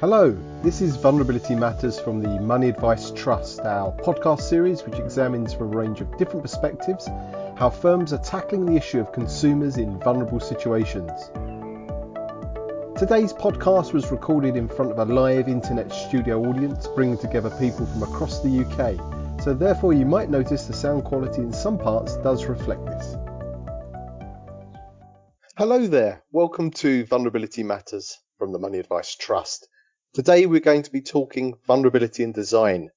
Hello, this is Vulnerability Matters from the Money Advice Trust, our podcast series which examines from a range of different perspectives how firms are tackling the issue of consumers in vulnerable situations. Today's podcast was recorded in front of a live internet studio audience, bringing together people from across the UK, so therefore you might notice the sound quality in some parts does reflect this. Hello there, welcome to Vulnerability Matters from the Money Advice Trust. Today we're going to be talking vulnerability in design.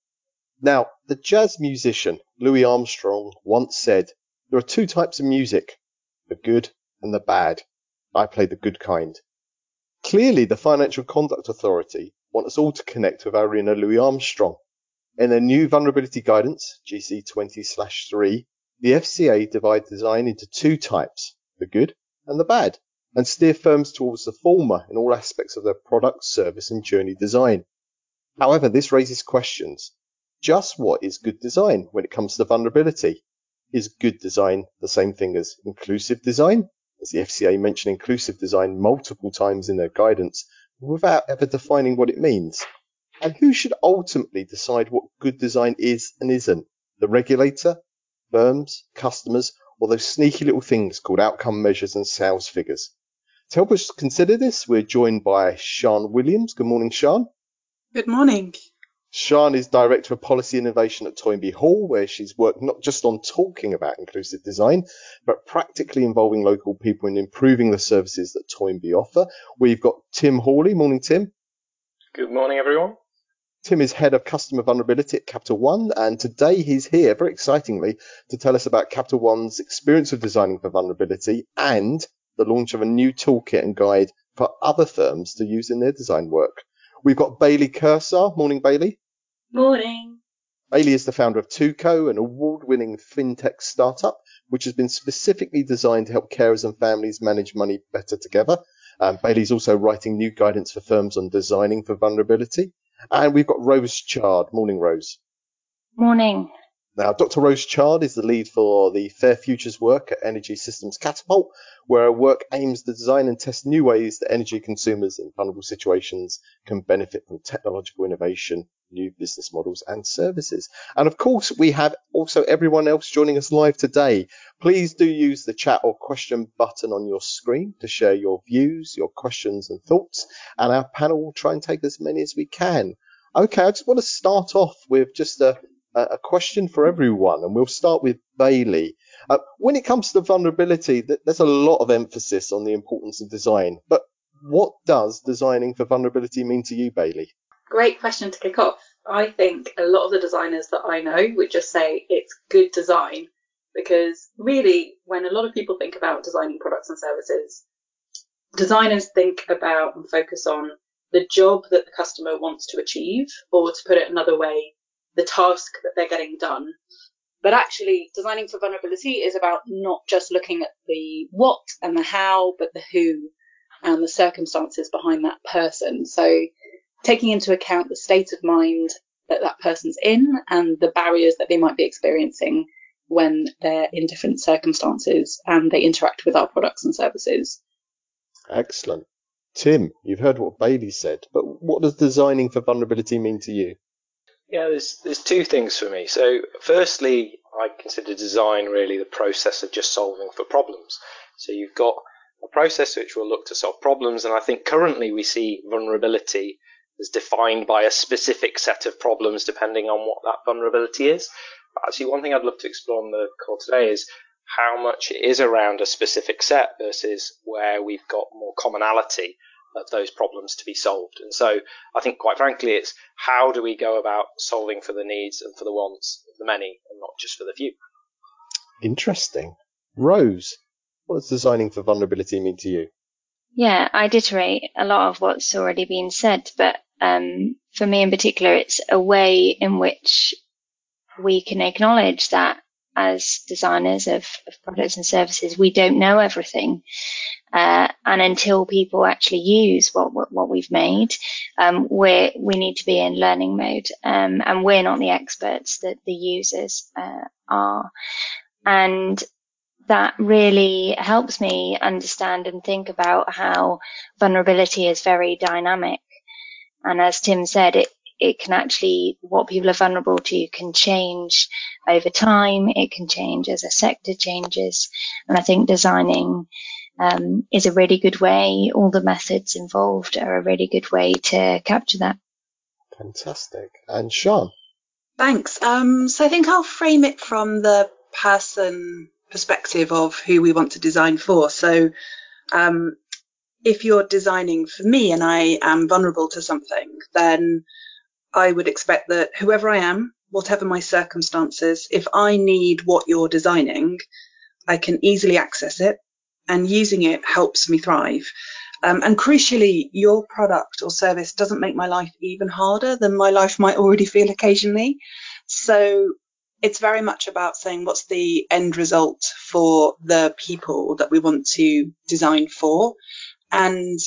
Now, the jazz musician Louis Armstrong once said, there are two types of music, the good and the bad. I play the good kind. Clearly, the Financial Conduct Authority want us all to connect with our inner Louis Armstrong. In their new vulnerability guidance, GC 20/3, the FCA divide design into two types, the good and the bad and steer firms towards the former in all aspects of their product, service, and journey design. However, this raises questions. Just what is good design when it comes to vulnerability? Is good design the same thing as inclusive design? As the FCA mentioned inclusive design multiple times in their guidance without ever defining what it means. And who should ultimately decide what good design is and isn't? The regulator, firms, customers, or those sneaky little things called outcome measures and sales figures? To help us consider this, we're joined by Sian Williams. Good morning, Sian. Good morning. Sian is Director of Policy Innovation at Toynbee Hall, where she's worked not just on talking about inclusive design, but practically involving local people in improving the services that Toynbee offer. We've got Tim Hawley. Morning, Tim. Good morning, everyone. Tim is head of customer vulnerability at Capital One, and today he's here, very excitingly, to tell us about Capital One's experience of designing for vulnerability and the launch of a new toolkit and guide for other firms to use in their design work. We've got Bailey Kursar. Morning, Bailey. Morning. Bailey is the founder of Tuco, an award-winning fintech startup which has been specifically designed to help carers and families manage money better together. Um, Bailey's also writing new guidance for firms on designing for vulnerability. And we've got Rose Chard. Morning, Rose. Morning. Now, Dr. Rose Chard is the lead for the Fair Futures work at Energy Systems Catapult, where her work aims to design and test new ways that energy consumers in vulnerable situations can benefit from technological innovation, new business models and services. And of course, we have also everyone else joining us live today. Please do use the chat or question button on your screen to share your views, your questions and thoughts. And our panel will try and take as many as we can. Okay, I just want to start off with just a a question for everyone, and we'll start with Bailey. Uh, when it comes to vulnerability, there's a lot of emphasis on the importance of design. But what does designing for vulnerability mean to you, Bailey? Great question to kick off. I think a lot of the designers that I know would just say it's good design because really, when a lot of people think about designing products and services, designers think about and focus on the job that the customer wants to achieve, or to put it another way, the task that they're getting done. But actually, designing for vulnerability is about not just looking at the what and the how, but the who and the circumstances behind that person. So taking into account the state of mind that that person's in and the barriers that they might be experiencing when they're in different circumstances and they interact with our products and services. Excellent. Tim, you've heard what Bailey said, but what does designing for vulnerability mean to you? Yeah, there's there's two things for me. So, firstly, I consider design really the process of just solving for problems. So you've got a process which will look to solve problems, and I think currently we see vulnerability as defined by a specific set of problems depending on what that vulnerability is. Actually, one thing I'd love to explore on the call today is how much it is around a specific set versus where we've got more commonality of those problems to be solved. And so I think, quite frankly, it's how do we go about solving for the needs and for the wants of the many and not just for the few. Interesting. Rose, what does designing for vulnerability mean to you? Yeah, I'd iterate a lot of what's already been said, but um, for me in particular, it's a way in which we can acknowledge that as designers of, of products and services, we don't know everything. Uh, and until people actually use what what, what we've made, um, we we need to be in learning mode, um, and we're not the experts that the users uh, are, and that really helps me understand and think about how vulnerability is very dynamic. And as Tim said, it, it can actually, what people are vulnerable to can change over time. It can change as a sector changes. And I think designing um, is a really good way. All the methods involved are a really good way to capture that. Fantastic. And Sian? Thanks. Um, so I think I'll frame it from the person perspective of who we want to design for. So um, if you're designing for me and I am vulnerable to something, then I would expect that whoever I am, whatever my circumstances, if I need what you're designing, I can easily access it and using it helps me thrive. Um, and crucially, your product or service doesn't make my life even harder than my life might already feel occasionally. So it's very much about saying what's the end result for the people that we want to design for. And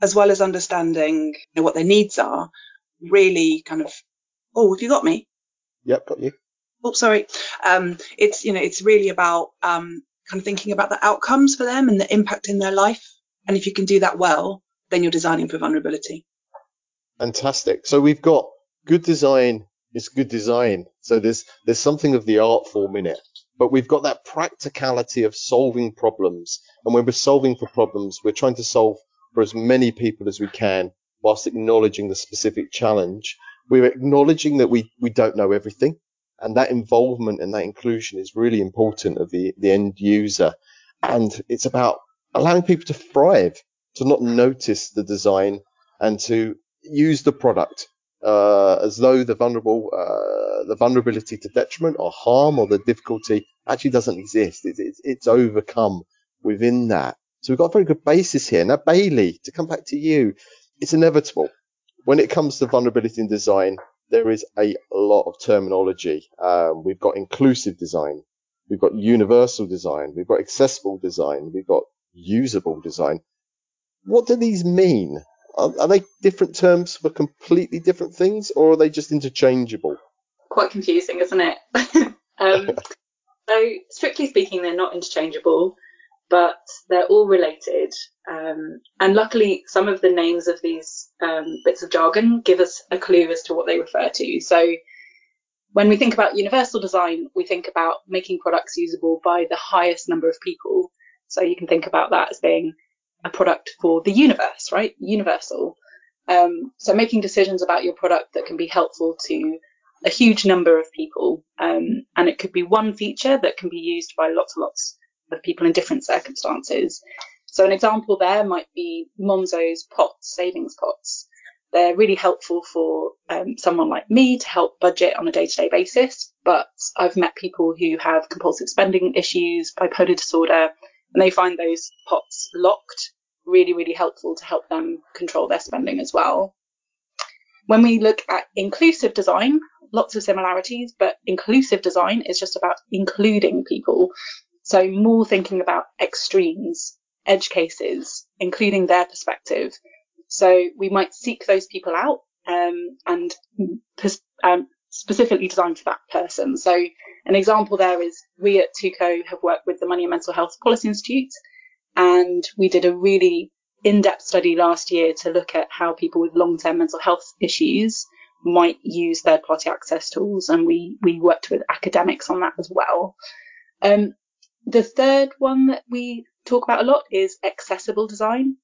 as well as understanding you know, what their needs are, really kind of, oh, have you got me? Yep, got you. Oh, sorry. Um, it's, you know, it's really about, um, kind of thinking about the outcomes for them and the impact in their life. And if you can do that well, then you're designing for vulnerability. Fantastic. So we've got good design is good design. So there's there's something of the art form in it. But we've got that practicality of solving problems. And when we're solving for problems, we're trying to solve for as many people as we can whilst acknowledging the specific challenge. We're acknowledging that we, we don't know everything. And that involvement and that inclusion is really important of the, the end user. And it's about allowing people to thrive, to not notice the design and to use the product uh, as though the vulnerable, uh, the vulnerability to detriment or harm or the difficulty actually doesn't exist. It's, it's, it's overcome within that. So we've got a very good basis here. Now, Bailey, to come back to you, it's inevitable. When it comes to vulnerability in design, there is a lot of terminology. Um, we've got inclusive design. We've got universal design. We've got accessible design. We've got usable design. What do these mean? Are, are they different terms for completely different things or are they just interchangeable? Quite confusing, isn't it? um, so, strictly speaking, they're not interchangeable but they're all related. Um, and luckily, some of the names of these um, bits of jargon give us a clue as to what they refer to. So, when we think about universal design, we think about making products usable by the highest number of people. So, you can think about that as being a product for the universe, right? Universal. Um, so, making decisions about your product that can be helpful to a huge number of people. Um, and it could be one feature that can be used by lots and lots of people in different circumstances. So an example there might be Monzo's pots, savings pots. They're really helpful for um, someone like me to help budget on a day-to-day basis. But I've met people who have compulsive spending issues, bipolar disorder, and they find those pots locked really, really helpful to help them control their spending as well. When we look at inclusive design, lots of similarities, but inclusive design is just about including people. So more thinking about extremes, edge cases, including their perspective. So we might seek those people out um, and um, specifically designed for that person. So an example there is we at Tuco have worked with the Money and Mental Health Policy Institute, and we did a really in-depth study last year to look at how people with long-term mental health issues might use third-party access tools, and we we worked with academics on that as well. Um, the third one that we talk about a lot is accessible design.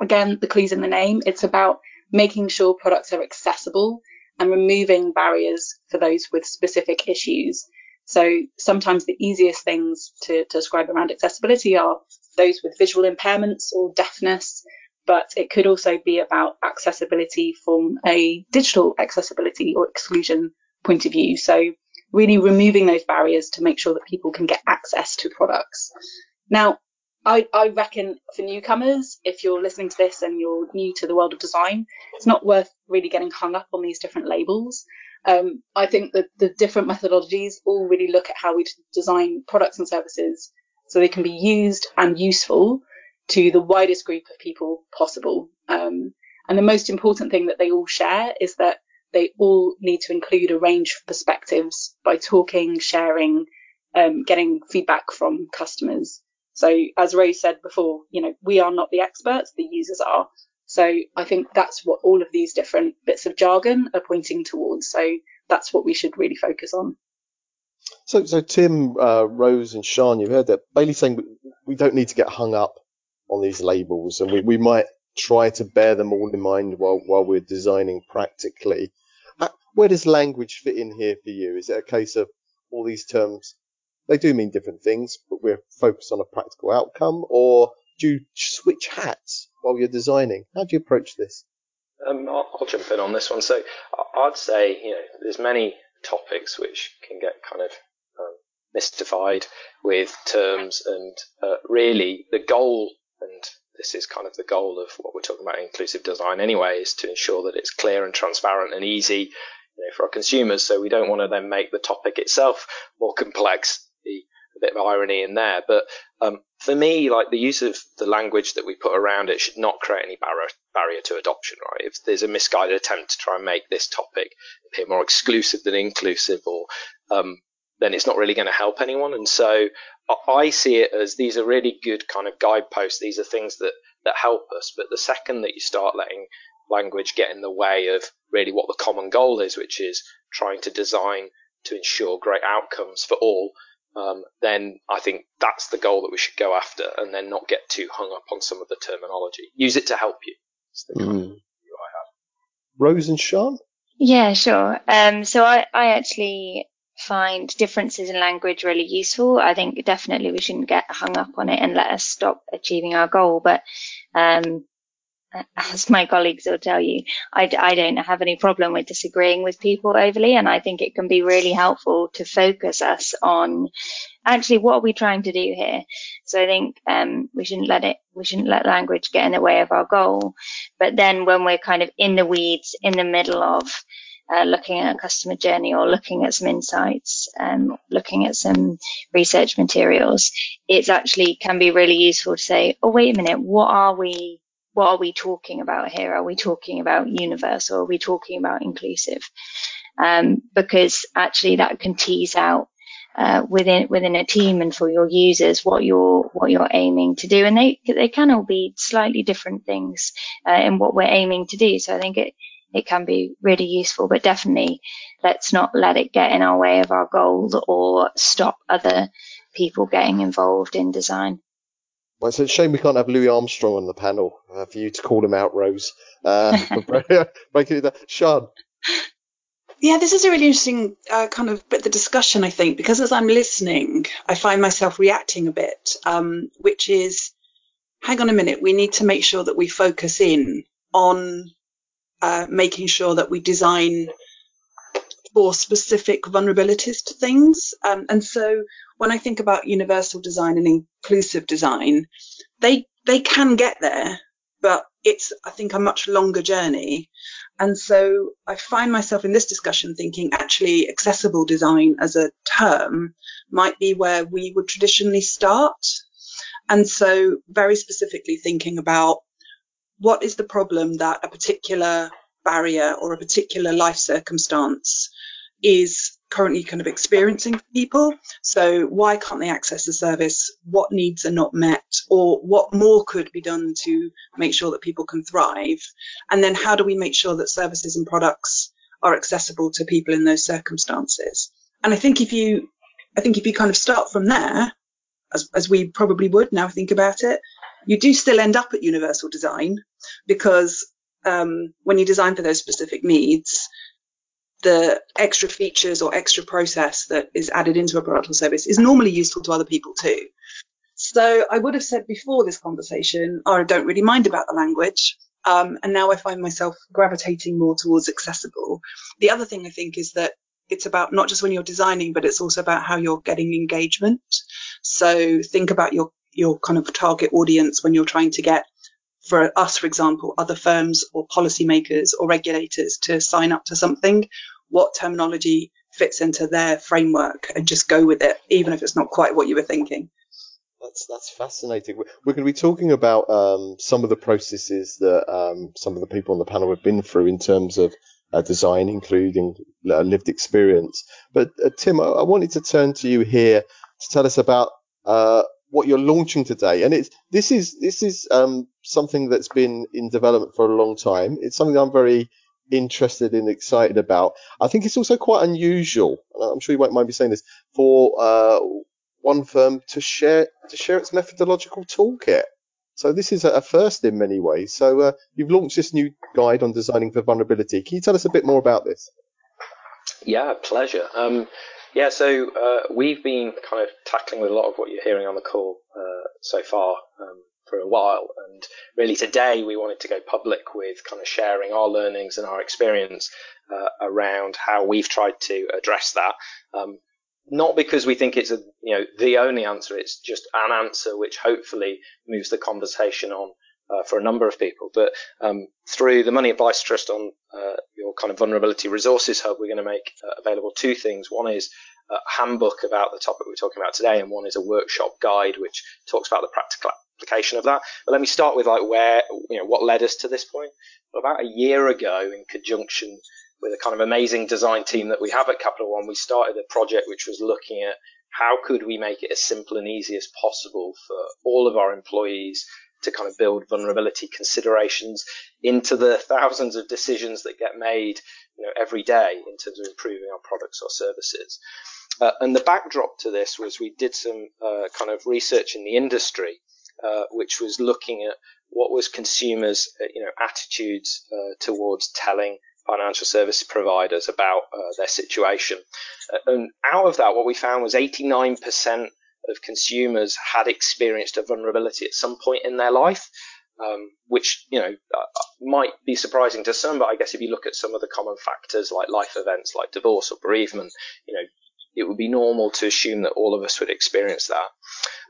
Again, the clue's in the name. It's about making sure products are accessible and removing barriers for those with specific issues. So sometimes the easiest things to, to describe around accessibility are those with visual impairments or deafness, but it could also be about accessibility from a digital accessibility or exclusion point of view. So really removing those barriers to make sure that people can get access to products. Now, I, I reckon for newcomers, if you're listening to this and you're new to the world of design, it's not worth really getting hung up on these different labels. Um, I think that the different methodologies all really look at how we design products and services so they can be used and useful to the widest group of people possible. Um, and the most important thing that they all share is that they all need to include a range of perspectives by talking, sharing, um, getting feedback from customers. So as Rose said before, you know, we are not the experts, the users are. So I think that's what all of these different bits of jargon are pointing towards. So that's what we should really focus on. So, so Tim, uh, Rose, and Sian, you've heard that Bailey saying we don't need to get hung up on these labels, and we, we might try to bear them all in mind while while we're designing practically. Where does language fit in here for you? Is it a case of all these terms? They do mean different things, but we're focused on a practical outcome, or do you switch hats while you're designing? How do you approach this? Um, I'll, I'll, jump in on this one. So I'd say, you know, there's many topics which can get kind of um, mystified with terms, and uh, really the goal, and this is kind of the goal of what we're talking about inclusive design anyway, is to ensure that it's clear and transparent and easy you know, for our consumers. So we don't want to then make the topic itself more complex. The a bit of irony in there, but um, for me, like the use of the language that we put around it should not create any barrier, barrier to adoption, right? If there's a misguided attempt to try and make this topic appear more exclusive than inclusive, or um, then it's not really going to help anyone. And so I see it as these are really good kind of guideposts. These are things that that help us. But the second that you start letting language get in the way of really what the common goal is, which is trying to design to ensure great outcomes for all, um, then I think that's the goal that we should go after, and then not get too hung up on some of the terminology. Use it to help you. Mm. Rose and Sian. Yeah, sure. Um, so I, I actually find differences in language really useful. I think definitely we shouldn't get hung up on it and let us stop achieving our goal. But um, as my colleagues will tell you, I, I don't have any problem with disagreeing with people overly. And I think it can be really helpful to focus us on actually what are we trying to do here. So I think, um, we shouldn't let it, we shouldn't let language get in the way of our goal. But then when we're kind of in the weeds, in the middle of, uh, looking at a customer journey or looking at some insights, um, looking at some research materials, it's actually can be really useful to say, oh, wait a minute, what are we what are we talking about here? Are we talking about universal? Are we talking about inclusive? Um, because actually that can tease out uh, within within a team and for your users what you're what you're aiming to do, and they they can all be slightly different things uh, in what we're aiming to do. So I think it it can be really useful, but definitely let's not let it get in our way of our goals or stop other people getting involved in design. Well, it's a shame we can't have Louis Armstrong on the panel uh, for you to call him out, Rose. Uh, breaking it down. Sian. Yeah, this is a really interesting uh, kind of bit of the discussion, I think, because as I'm listening, I find myself reacting a bit, um, which is, hang on a minute, we need to make sure that we focus in on uh, making sure that we design for specific vulnerabilities to things. Um, and so when I think about universal design and inclusive design, they they can get there, but it's I think a much longer journey. And so I find myself in this discussion thinking actually accessible design as a term might be where we would traditionally start. And so very specifically thinking about what is the problem that a particular barrier or a particular life circumstance is currently kind of experiencing people. So why can't they access the service? What needs are not met or what more could be done to make sure that people can thrive? And then how do we make sure that services and products are accessible to people in those circumstances? And I think if you, I think if you kind of start from there, as, as we probably would now think about it, you do still end up at universal design because um, when you design for those specific needs, the extra features or extra process that is added into a product or service is normally useful to other people too. So I would have said before this conversation, oh, I don't really mind about the language. Um, and now I find myself gravitating more towards accessible. The other thing I think is that it's about not just when you're designing, but it's also about how you're getting engagement. So think about your, your kind of target audience when you're trying to get for us, for example, other firms or policymakers or regulators to sign up to something, what terminology fits into their framework and just go with it, even if it's not quite what you were thinking. That's that's fascinating. We're going to be talking about um, some of the processes that um, some of the people on the panel have been through in terms of uh, design, including uh, lived experience. But uh, Tim, I, I, wanted to turn to you here to tell us about uh, what you're launching today, and it's this is this is um, something that's been in development for a long time. It's something I'm very interested and excited about. I think it's also quite unusual. I'm sure you won't mind me saying this for uh, one firm to share to share its methodological toolkit. So this is a first in many ways. So uh, you've launched this new guide on designing for vulnerability. Can you tell us a bit more about this? Yeah, pleasure. Um, yeah, so uh, we've been kind of tackling with a lot of what you're hearing on the call uh, so far um, for a while, and really today we wanted to go public with kind of sharing our learnings and our experience uh, around how we've tried to address that. Um, not because we think it's a you know the only answer. It's just an answer which hopefully moves the conversation on uh, for a number of people. But um, through the Money Advice Trust on uh, your kind of vulnerability resources hub, we're going to make uh, available two things. One is a handbook about the topic we're talking about today, and one is a workshop guide which talks about the practical application of that. But let me start with like where you know what led us to this point. About a year ago, in conjunction with a kind of amazing design team that we have at Capital One, we started a project which was looking at how could we make it as simple and easy as possible for all of our employees to kind of build vulnerability considerations into the thousands of decisions that get made you know, every day in terms of improving our products or services. Uh, and the backdrop to this was we did some uh, kind of research in the industry, uh, which was looking at what was consumers' uh, you know attitudes uh, towards telling financial service providers about uh, their situation. And out of that, what we found was 89% of consumers had experienced a vulnerability at some point in their life. Um, which you know uh, might be surprising to some, but I guess if you look at some of the common factors like life events, like divorce or bereavement, you know it would be normal to assume that all of us would experience that.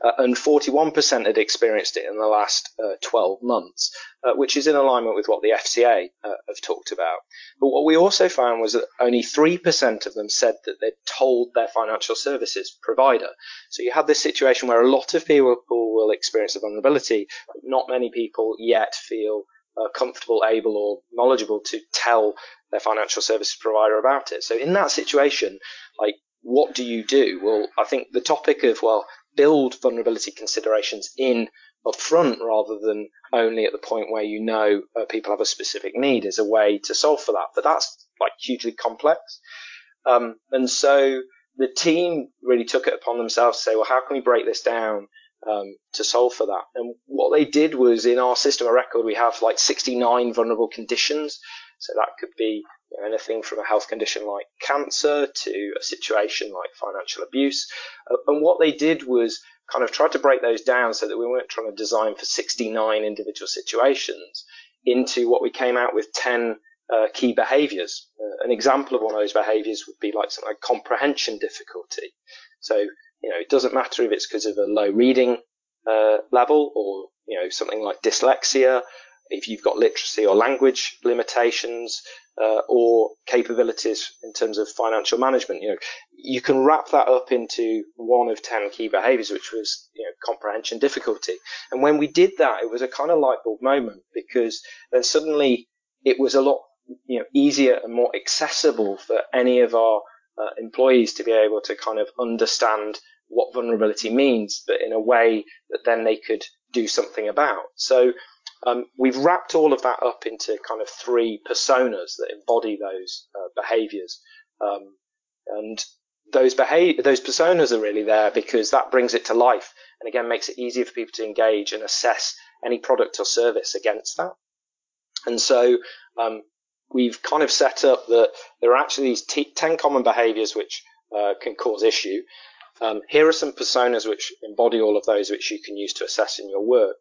Uh, and 41% had experienced it in the last uh, 12 months, uh, which is in alignment with what the FCA uh, have talked about. But what we also found was that only 3% of them said that they'd told their financial services provider. So you have this situation where a lot of people will experience a vulnerability, but not many people yet feel uh, comfortable, able, or knowledgeable to tell their financial services provider about it. So in that situation, like what do you do? Well, I think the topic of, well, build vulnerability considerations in upfront rather than only at the point where you know uh, people have a specific need is a way to solve for that. But that's like hugely complex. Um, and so the team really took it upon themselves to say, well, how can we break this down um, to solve for that? And what they did was in our system of record, we have like 69 vulnerable conditions. So that could be anything from a health condition like cancer to a situation like financial abuse. Uh, and what they did was kind of try to break those down so that we weren't trying to design for 69 individual situations into what we came out with 10 uh, key behaviors. Uh, an example of one of those behaviors would be like something like comprehension difficulty. So, you know, it doesn't matter if it's because of a low reading uh, level or, you know, something like dyslexia, if you've got literacy or language limitations, uh, or capabilities in terms of financial management. You know, you can wrap that up into one of 10 key behaviors, which was, you know, comprehension difficulty. And when we did that, it was a kind of light bulb moment because then suddenly it was a lot, you know, easier and more accessible for any of our uh, employees to be able to kind of understand what vulnerability means, but in a way that then they could do something about. So um, we've wrapped all of that up into kind of three personas that embody those uh, behaviors. Um, and those behave, those personas are really there because that brings it to life and again makes it easier for people to engage and assess any product or service against that. And so, um, we've kind of set up that there are actually these t- 10 common behaviors which uh, can cause issue. Um, here are some personas which embody all of those which you can use to assess in your work.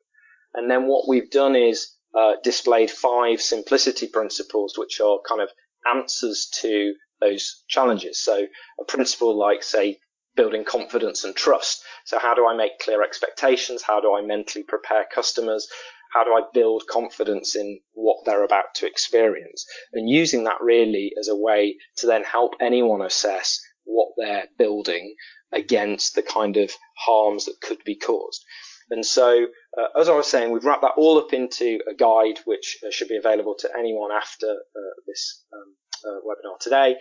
And then what we've done is uh, displayed five simplicity principles, which are kind of answers to those challenges. So a principle like, say, building confidence and trust. So how do I make clear expectations? How do I mentally prepare customers? How do I build confidence in what they're about to experience? And using that really as a way to then help anyone assess what they're building against the kind of harms that could be caused. And so, uh, as I was saying, we've wrapped that all up into a guide which uh, should be available to anyone after uh, this um, uh, webinar today.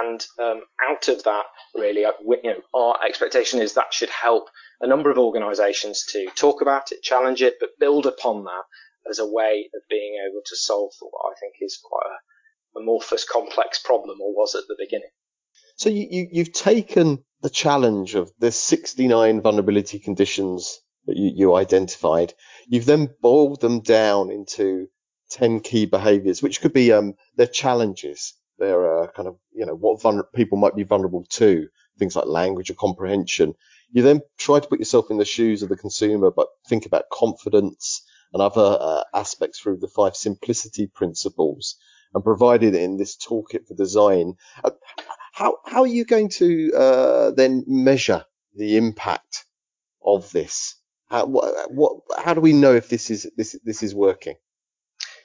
And um, out of that, really, uh, you know, our expectation is that should help a number of organisations to talk about it, challenge it, but build upon that as a way of being able to solve what I think is quite a amorphous, complex problem, or was at the beginning. So you, you, you've taken the challenge of the 69 vulnerability conditions that you, you identified. You've then boiled them down into 10 key behaviors, which could be, um, their challenges. They're, uh, kind of, you know, what vulner- people might be vulnerable to, things like language or comprehension. You then try to put yourself in the shoes of the consumer, but think about confidence and other uh, aspects through the five simplicity principles and provided in this toolkit for design. Uh, how, how are you going to uh, then measure the impact of this? How, what, what, how do we know if this is this this is working?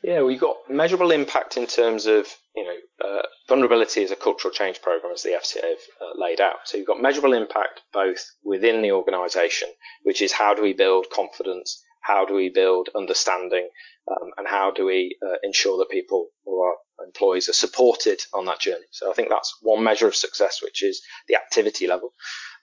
Yeah, we've got measurable impact in terms of you know uh, vulnerability is a cultural change program as the FCA have uh, laid out. So you've got measurable impact both within the organisation, which is how do we build confidence, how do we build understanding, um, and how do we uh, ensure that people or our employees are supported on that journey. So I think that's one measure of success, which is the activity level.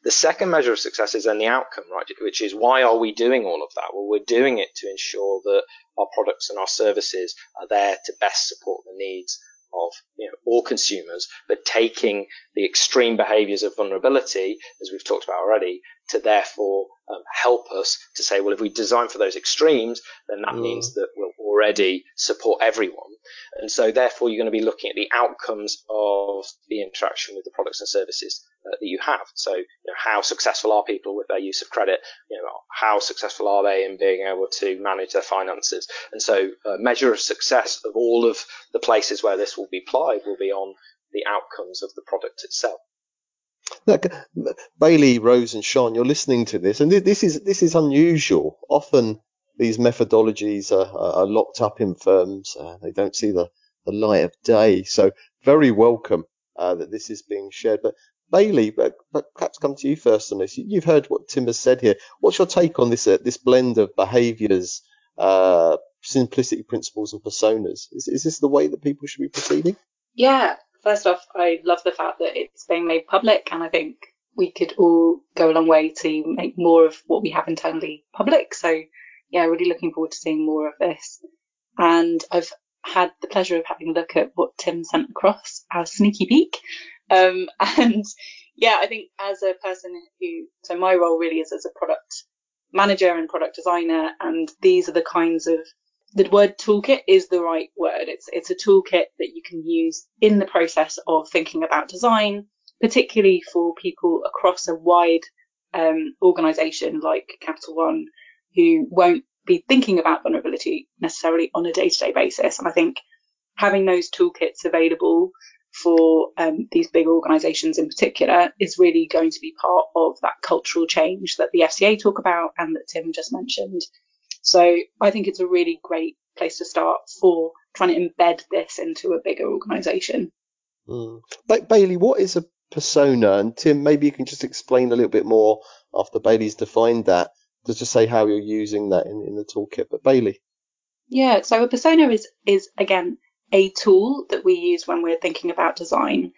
The second measure of success is then the outcome, right? Which is why are we doing all of that? Well, we're doing it to ensure that our products and our services are there to best support the needs of you know, all consumers, but taking the extreme behaviors of vulnerability, as we've talked about already, to therefore um, help us to say, well, if we design for those extremes, then that mm. means that we'll already support everyone. And so therefore you're going to be looking at the outcomes of the interaction with the products and services uh, that you have. So, how successful are people with their use of credit? You know, how successful are they in being able to manage their finances? And so, a measure of success of all of the places where this will be applied will be on the outcomes of the product itself. Look, Bailey, Rose, and Sian, you're listening to this, and this is this is unusual. Often these methodologies are, are locked up in firms; uh, they don't see the, the light of day. So, very welcome uh, that this is being shared. But Bailey, but, but perhaps come to you first on this. You've heard what Tim has said here. What's your take on this uh, this blend of behaviours, uh, simplicity principles, and personas? Is, is this the way that people should be proceeding? Yeah. First off, I love the fact that it's being made public, and I think we could all go a long way to make more of what we have internally public. So, yeah, really looking forward to seeing more of this. And I've had the pleasure of having a look at what Tim sent across as sneaky peek. Um, and yeah, I think as a person who, so my role really is as a product manager and product designer, and these are the kinds of the word toolkit is the right word. It's it's a toolkit that you can use in the process of thinking about design, particularly for people across a wide um, organization like Capital One who won't be thinking about vulnerability necessarily on a day-to-day basis. And I think having those toolkits available for um, these big organisations in particular is really going to be part of that cultural change that the FCA talk about and that Tim just mentioned. So I think it's a really great place to start for trying to embed this into a bigger organisation. Mm. Bailey, what is a persona? And Tim, maybe you can just explain a little bit more after Bailey's defined that, to just say how you're using that in, in the toolkit. But Bailey. Yeah, so a persona is is again a tool that we use when we're thinking about design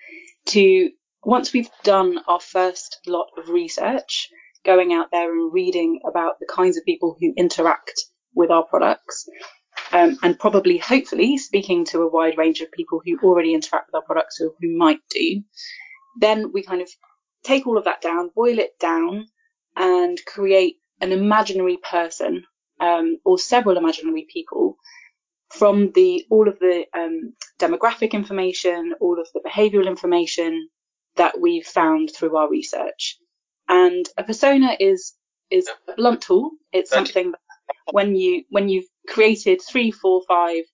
to once we've done our first lot of research, going out there and reading about the kinds of people who interact with our products, um, and probably, hopefully, speaking to a wide range of people who already interact with our products or who might do, then we kind of take all of that down, boil it down, and create an imaginary person um, or several imaginary people from the all of the um, demographic information, all of the behavioural information that we've found through our research. And a persona is is a blunt tool. It's something that when you when you've created three, four, five,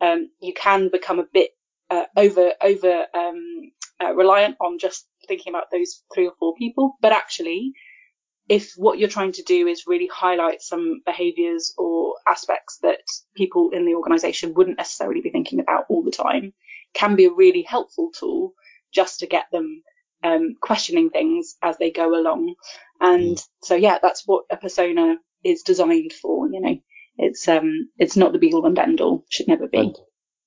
um, you can become a bit uh, over over um, uh, reliant on just thinking about those three or four people. But actually, if what you're trying to do is really highlight some behaviors or aspects that people in the organization wouldn't necessarily be thinking about all the time, can be a really helpful tool just to get them um, questioning things as they go along. And mm. so, yeah, that's what a persona is designed for. You know, it's um, it's not the be all and end all. Should never be.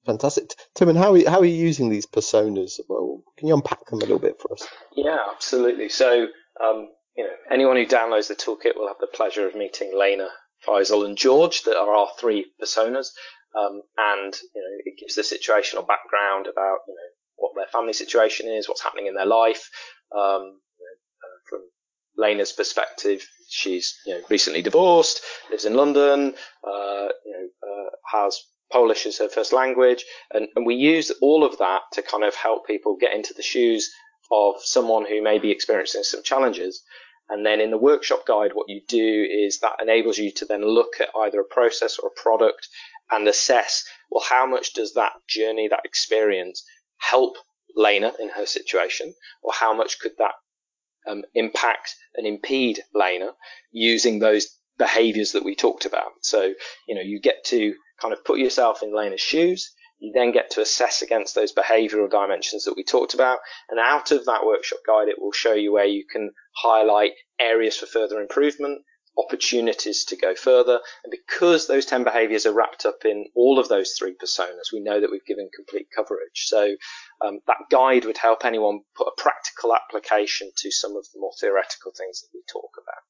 Fantastic. Tim, and how are, you, how are you using these personas? Well, can you unpack them a little bit for us? Yeah, absolutely. So, um, you know, anyone who downloads the toolkit will have the pleasure of meeting Lena, Faisal, and George, that are our three personas. Um, and, you know, it gives the situational background about, you know, what their family situation is, what's happening in their life. Um, you know, uh, from Lena's perspective, she's, you know, recently divorced, lives in London, uh, you know, uh, has Polish as her first language, and, and we use all of that to kind of help people get into the shoes of someone who may be experiencing some challenges. And then in the workshop guide, what you do is that enables you to then look at either a process or a product and assess, well, how much does that journey, that experience help Lena in her situation, or how much could that um, impact and impede Lena using those behaviors that we talked about. So, you know, you get to kind of put yourself in Lena's shoes. You then get to assess against those behavioral dimensions that we talked about. And out of that workshop guide, it will show you where you can highlight areas for further improvement, opportunities to go further. And because those 10 behaviors are wrapped up in all of those three personas, we know that we've given complete coverage. So um, that guide would help anyone put a practical application to some of the more theoretical things that we talk about.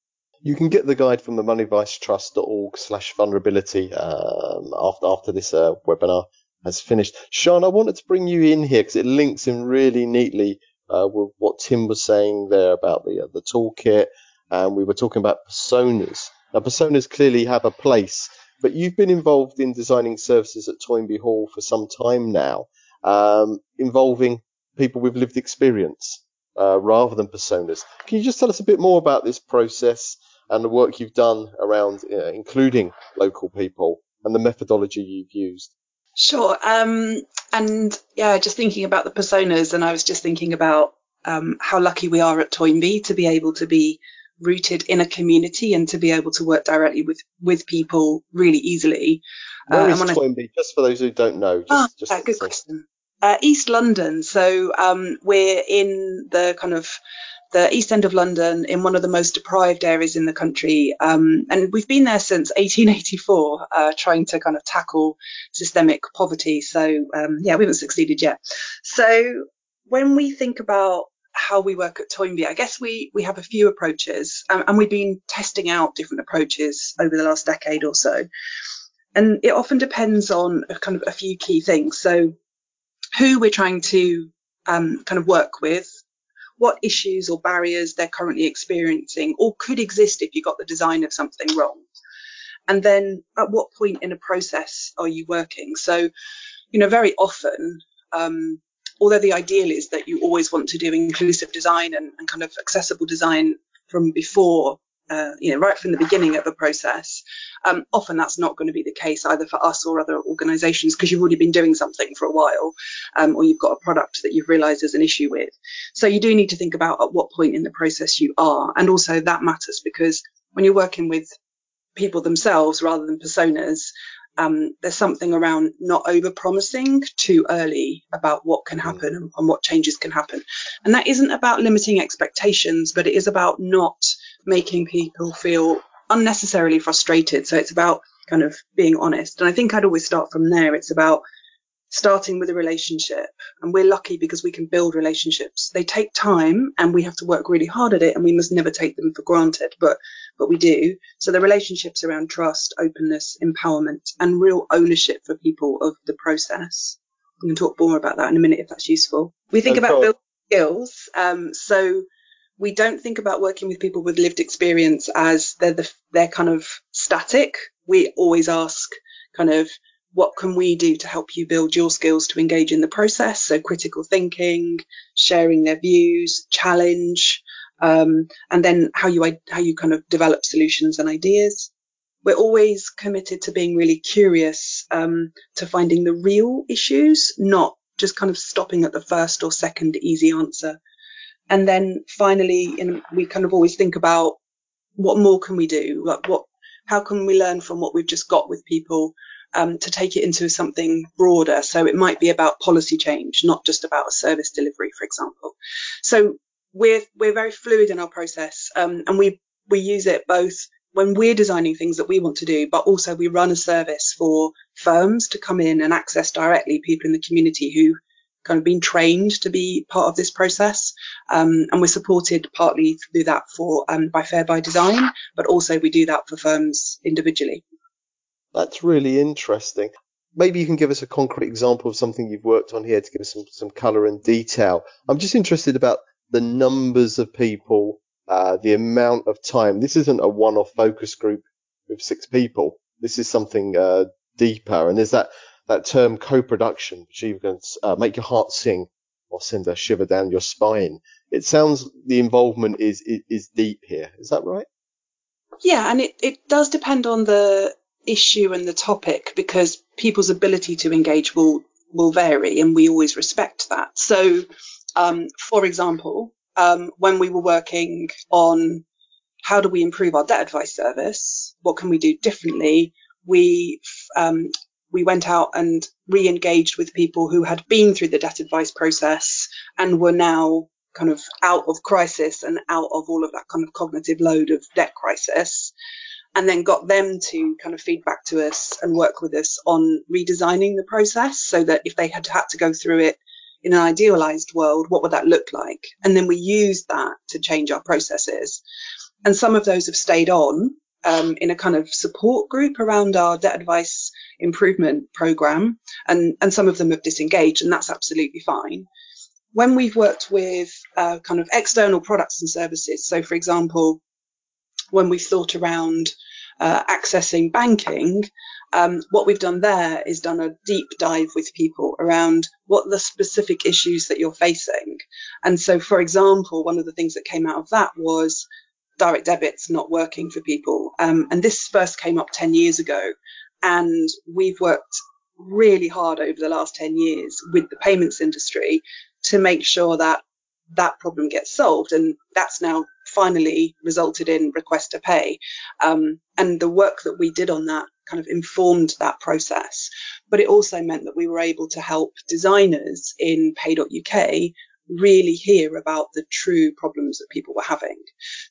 You can get the guide from the moneyadvicetrust.org slash vulnerability um, after, after this uh, webinar has finished. Sian, I wanted to bring you in here because it links in really neatly uh, with what Tim was saying there about the, uh, the toolkit. And we were talking about personas. Now, personas clearly have a place, but you've been involved in designing services at Toynbee Hall for some time now, um, involving people with lived experience uh, rather than personas. Can you just tell us a bit more about this process and the work you've done around uh, including local people and the methodology you've used. Sure. Um, and yeah, just thinking about the personas, and I was just thinking about um, how lucky we are at Toynbee to be able to be rooted in a community and to be able to work directly with with people really easily. Where uh, is Toynbee? I, just for those who don't know. Just, ah, just yeah, good question. Uh, East London. So um, we're in the kind of the east end of London in one of the most deprived areas in the country. Um, and we've been there since 1884, uh, trying to kind of tackle systemic poverty. So, um, yeah, we haven't succeeded yet. So when we think about how we work at Toynbee, I guess we, we have a few approaches um, and we've been testing out different approaches over the last decade or so. And it often depends on a kind of a few key things. So who we're trying to um, kind of work with, what issues or barriers they're currently experiencing or could exist if you got the design of something wrong. And then at what point in a process are you working? So, you know, very often, um, although the ideal is that you always want to do inclusive design and, and kind of accessible design from before uh, you know, right from the beginning of a process. Um, often that's not going to be the case either for us or other organisations because you've already been doing something for a while, um, or you've got a product that you've realised there's an issue with. So you do need to think about at what point in the process you are, and also that matters because when you're working with people themselves rather than personas, um, there's something around not over promising too early about what can happen and, and what changes can happen. And that isn't about limiting expectations, but it is about not making people feel unnecessarily frustrated. So it's about kind of being honest. And I think I'd always start from there. It's about starting with a relationship. And we're lucky because we can build relationships. They take time and we have to work really hard at it and we must never take them for granted, but, but we do. So the relationships around trust, openness, empowerment and real ownership for people of the process. We can talk more about that in a minute if that's useful. We think about building skills. Um, so we don't think about working with people with lived experience as they're the, they're kind of static. We always ask kind of what can we do to help you build your skills to engage in the process? So critical thinking, sharing their views, challenge, um, and then how you how you kind of develop solutions and ideas. We're always committed to being really curious um, to finding the real issues, not just kind of stopping at the first or second easy answer. And then finally, in, we kind of always think about what more can we do? Like what, how can we learn from what we've just got with people um, to take it into something broader? So it might be about policy change, not just about a service delivery, for example. So we're we're very fluid in our process, um, and we we use it both when we're designing things that we want to do, but also we run a service for firms to come in and access directly people in the community who kind of been trained to be part of this process. Um, and we're supported partly through that for um, by Fair by Design, but also we do that for firms individually. That's really interesting. Maybe you can give us a concrete example of something you've worked on here to give us some, some colour and detail. I'm just interested about the numbers of people, uh, the amount of time. This isn't a one-off focus group with six people. This is something uh, deeper. And is that that term co-production, which you can uh, make your heart sing or send a shiver down your spine. It sounds the involvement is, is, is deep here. Is that right? Yeah, and it, it does depend on the issue and the topic because people's ability to engage will will vary, and we always respect that. So, um, for example, um, when we were working on how do we improve our debt advice service, what can we do differently? We um, we went out and re-engaged with people who had been through the debt advice process and were now kind of out of crisis and out of all of that kind of cognitive load of debt crisis and then got them to kind of feedback to us and work with us on redesigning the process so that if they had had to go through it in an idealized world, what would that look like? And then we used that to change our processes. And some of those have stayed on um, in a kind of support group around our debt advice improvement program, and, and some of them have disengaged, and that's absolutely fine. When we've worked with uh, kind of external products and services, so for example, when we've thought around uh, accessing banking, um, what we've done there is done a deep dive with people around what the specific issues that you're facing. And so, for example, one of the things that came out of that was direct debits not working for people. Um, and this first came up 10 years ago. And we've worked really hard over the last 10 years with the payments industry to make sure that that problem gets solved. And that's now finally resulted in request to pay. Um, and the work that we did on that kind of informed that process. But it also meant that we were able to help designers in pay.uk really hear about the true problems that people were having.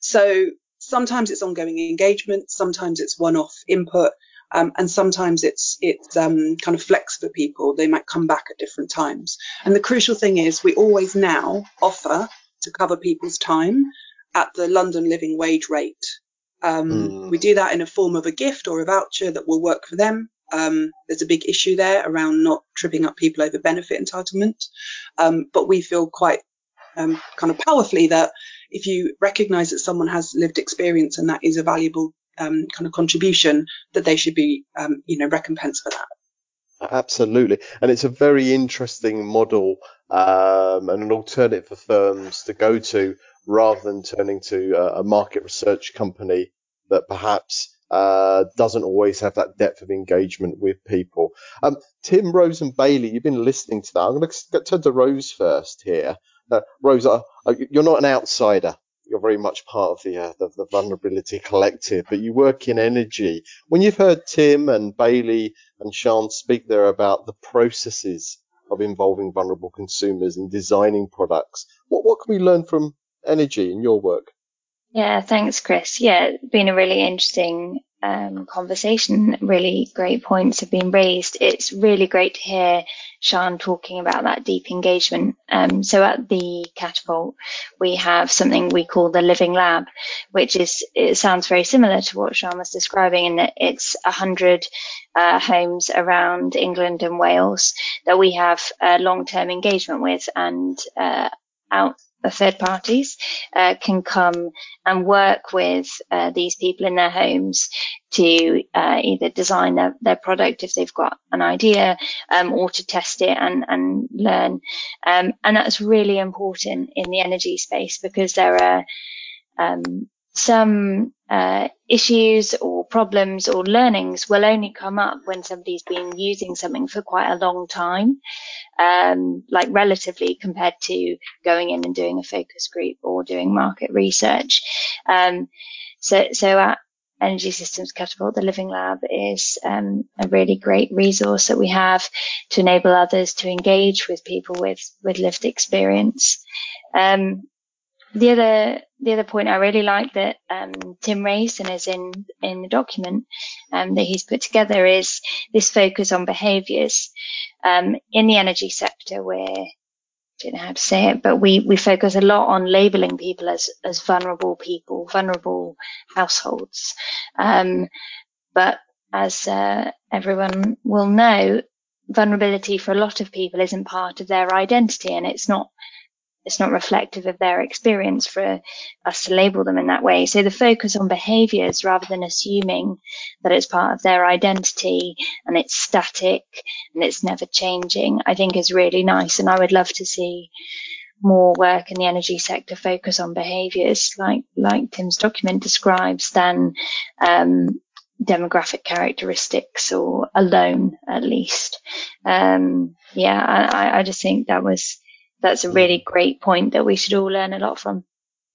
So sometimes it's ongoing engagement, sometimes it's one-off input, um, and sometimes it's it's um, kind of flex for people. They might come back at different times. And the crucial thing is we always now offer to cover people's time at the London living wage rate. Um, mm. We do that in a form of a gift or a voucher that will work for them. Um, there's a big issue there around not tripping up people over benefit entitlement. Um, but we feel quite um, kind of powerfully that if you recognize that someone has lived experience and that is a valuable um, kind of contribution, that they should be, um, you know, recompensed for that. Absolutely. And it's a very interesting model um, and an alternative for firms to go to rather than turning to a, market research company that perhaps uh, doesn't always have that depth of engagement with people. Um, Tim, Rose, and Bailey, you've been listening to that. I'm going to turn to Rose first here. Uh, Rose, uh, uh, you're not an outsider. You're very much part of the, uh, the, the vulnerability collective, but you work in energy. When you've heard Tim and Bailey and Sian speak there about the processes of involving vulnerable consumers in designing products, what what can we learn from energy in your work? Yeah, thanks, Chris. Yeah, it's been a really interesting um, conversation. Really great points have been raised. It's really great to hear Sian talking about that deep engagement. Um, so at the Catapult, we have something we call the Living Lab, which is it sounds very similar to what Sian was describing, in that it's a hundred uh, homes around England and Wales that we have long-term engagement with and uh, out third parties uh, can come and work with uh, these people in their homes to uh, either design their, their, product if they've got an idea um, or to test it and, and learn. Um, and that's really important in the energy space because there are um, some uh, issues or problems or learnings will only come up when somebody's been using something for quite a long time, um, like relatively compared to going in and doing a focus group or doing market research. Um, so, so at Energy Systems Catapult, the Living Lab is um, a really great resource that we have to enable others to engage with people with with lived experience. Um, the other the other point I really like that um, Tim and is in in the document um, that he's put together is this focus on behaviours um, in the energy sector. Where I don't know how to say it, but we we focus a lot on labelling people as as vulnerable people, vulnerable households. Um, but as uh, everyone will know, vulnerability for a lot of people isn't part of their identity, and it's not it's not reflective of their experience for us to label them in that way. So the focus on behaviors rather than assuming that it's part of their identity and it's static and it's never changing, I think is really nice. And I would love to see more work in the energy sector focus on behaviors like, like Tim's document describes than, um, demographic characteristics or alone at least. Um, yeah, I, I just think that was, that's a really mm. great point that we should all learn a lot from.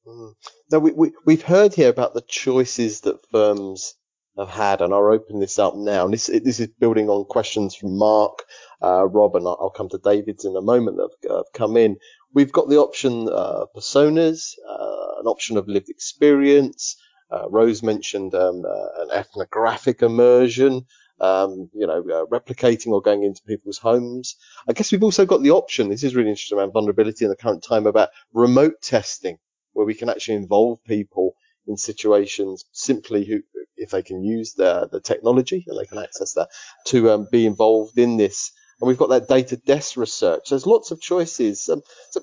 Mm. Now we, we we've heard here about the choices that firms have had, and I'll open this up now. And this this is building on questions from Mark, uh, Rob, and I'll come to David's in a moment that have, have come in. We've got the option uh, personas, uh, an option of lived experience. Uh, Rose mentioned um, uh, an ethnographic immersion um, you know, uh, replicating or going into people's homes. I guess we've also got the option. This is really interesting around vulnerability in the current time about remote testing, where we can actually involve people in situations simply who, if they can use the the technology and they can access that to um, be involved in this. And we've got that data desk research. There's lots of choices. Um, so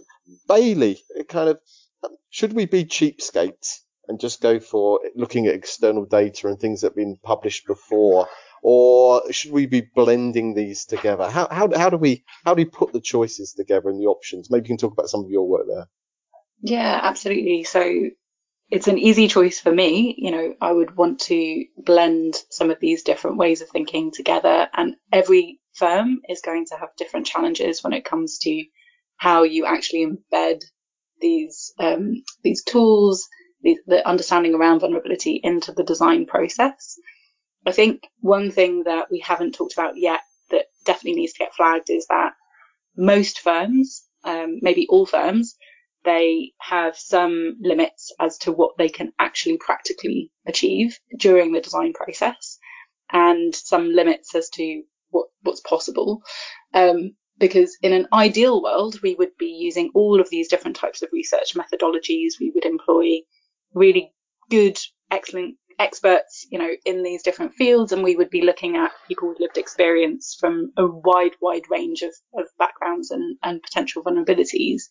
Bailey, kind of, um, should we be cheapskates and just go for looking at external data and things that have been published before or should we be blending these together? How, how, how do we, how do you put the choices together and the options? Maybe you can talk about some of your work there. Yeah, absolutely. So it's an easy choice for me. You know, I would want to blend some of these different ways of thinking together and every firm is going to have different challenges when it comes to how you actually embed these, um, these tools, the, the understanding around vulnerability into the design process. I think one thing that we haven't talked about yet that definitely needs to get flagged is that most firms, um, maybe all firms, they have some limits as to what they can actually practically achieve during the design process and some limits as to what, what's possible. Um, because in an ideal world, we would be using all of these different types of research methodologies. We would employ really good, excellent experts, you know, in these different fields, and we would be looking at people with lived experience from a wide, wide range of, of backgrounds and, and potential vulnerabilities.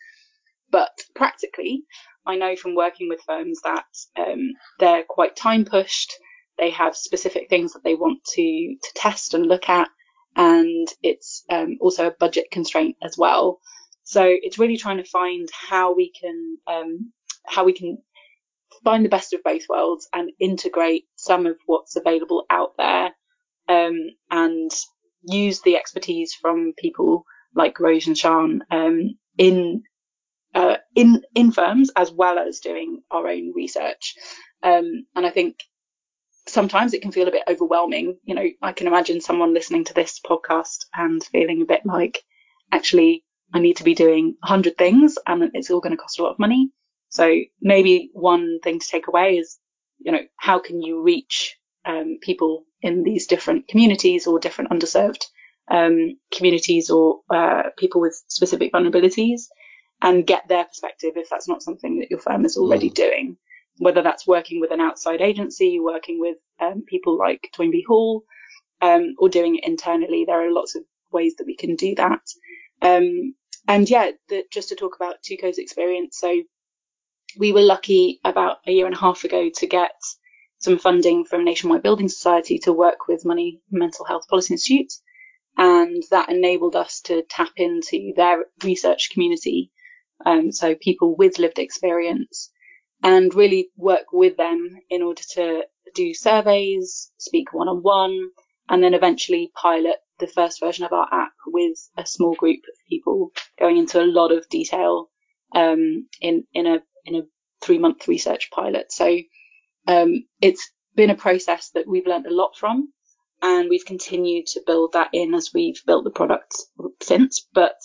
But practically, I know from working with firms that um, they're quite time pushed. They have specific things that they want to to test and look at, and it's um, also a budget constraint as well. So it's really trying to find how we can um, how we can find the best of both worlds and integrate some of what's available out there um, and use the expertise from people like Rose and Sian um, in uh, in in firms as well as doing our own research. Um, and I think sometimes it can feel a bit overwhelming. You know, I can imagine someone listening to this podcast and feeling a bit like, actually, I need to be doing a hundred things and it's all going to cost a lot of money. So maybe one thing to take away is, you know, how can you reach um, people in these different communities or different underserved um, communities or uh, people with specific vulnerabilities and get their perspective if that's not something that your firm is already mm. doing. Whether that's working with an outside agency, working with um, people like Toynbee Hall, um, or doing it internally, there are lots of ways that we can do that. Um, and yeah, the, just to talk about Tuco's experience. So we were lucky about a year and a half ago to get some funding from Nationwide Building Society to work with Money Mental Health Policy Institute. And that enabled us to tap into their research community. Um, so people with lived experience and really work with them in order to do surveys, speak one on one, and then eventually pilot the first version of our app with a small group of people going into a lot of detail um, in in a in a three month research pilot. So um, it's been a process that we've learned a lot from, and we've continued to build that in as we've built the product since. But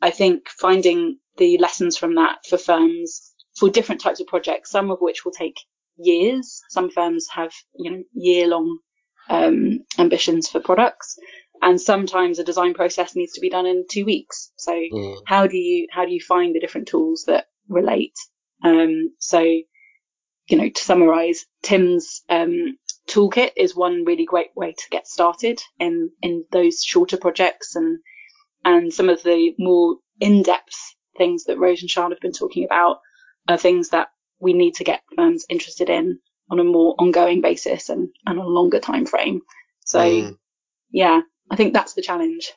I think finding the lessons from that for firms for different types of projects, some of which will take years. Some firms have, you know, year long um, ambitions for products. And sometimes a design process needs to be done in two weeks. So mm. how do you, how do you find the different tools that relate? Um, so, you know, to summarize, Tim's, um, toolkit is one really great way to get started in, in those shorter projects and, and some of the more in-depth things that Rose and Sian have been talking about are things that we need to get firms interested in on a more ongoing basis and, and a longer time frame. So mm. yeah, I think that's the challenge.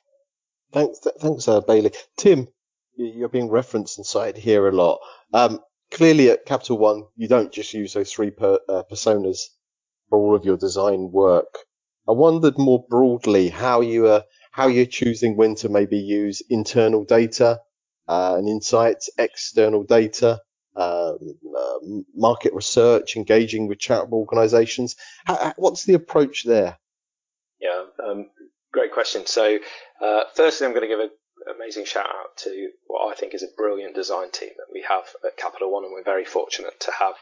Thanks, thanks, uh, Bailey. Tim, you're being referenced and cited here a lot. Um, clearly at Capital One, you don't just use those three per, uh, personas for all of your design work. I wondered more broadly how you are, how you're choosing when to maybe use internal data uh, and insights, external data, um, uh, market research, engaging with charitable organisations. what's the approach there? Yeah, um, great question. So, uh, firstly, I'm going to give an amazing shout out to what I think is a brilliant design team that we have at Capital One, and we're very fortunate to have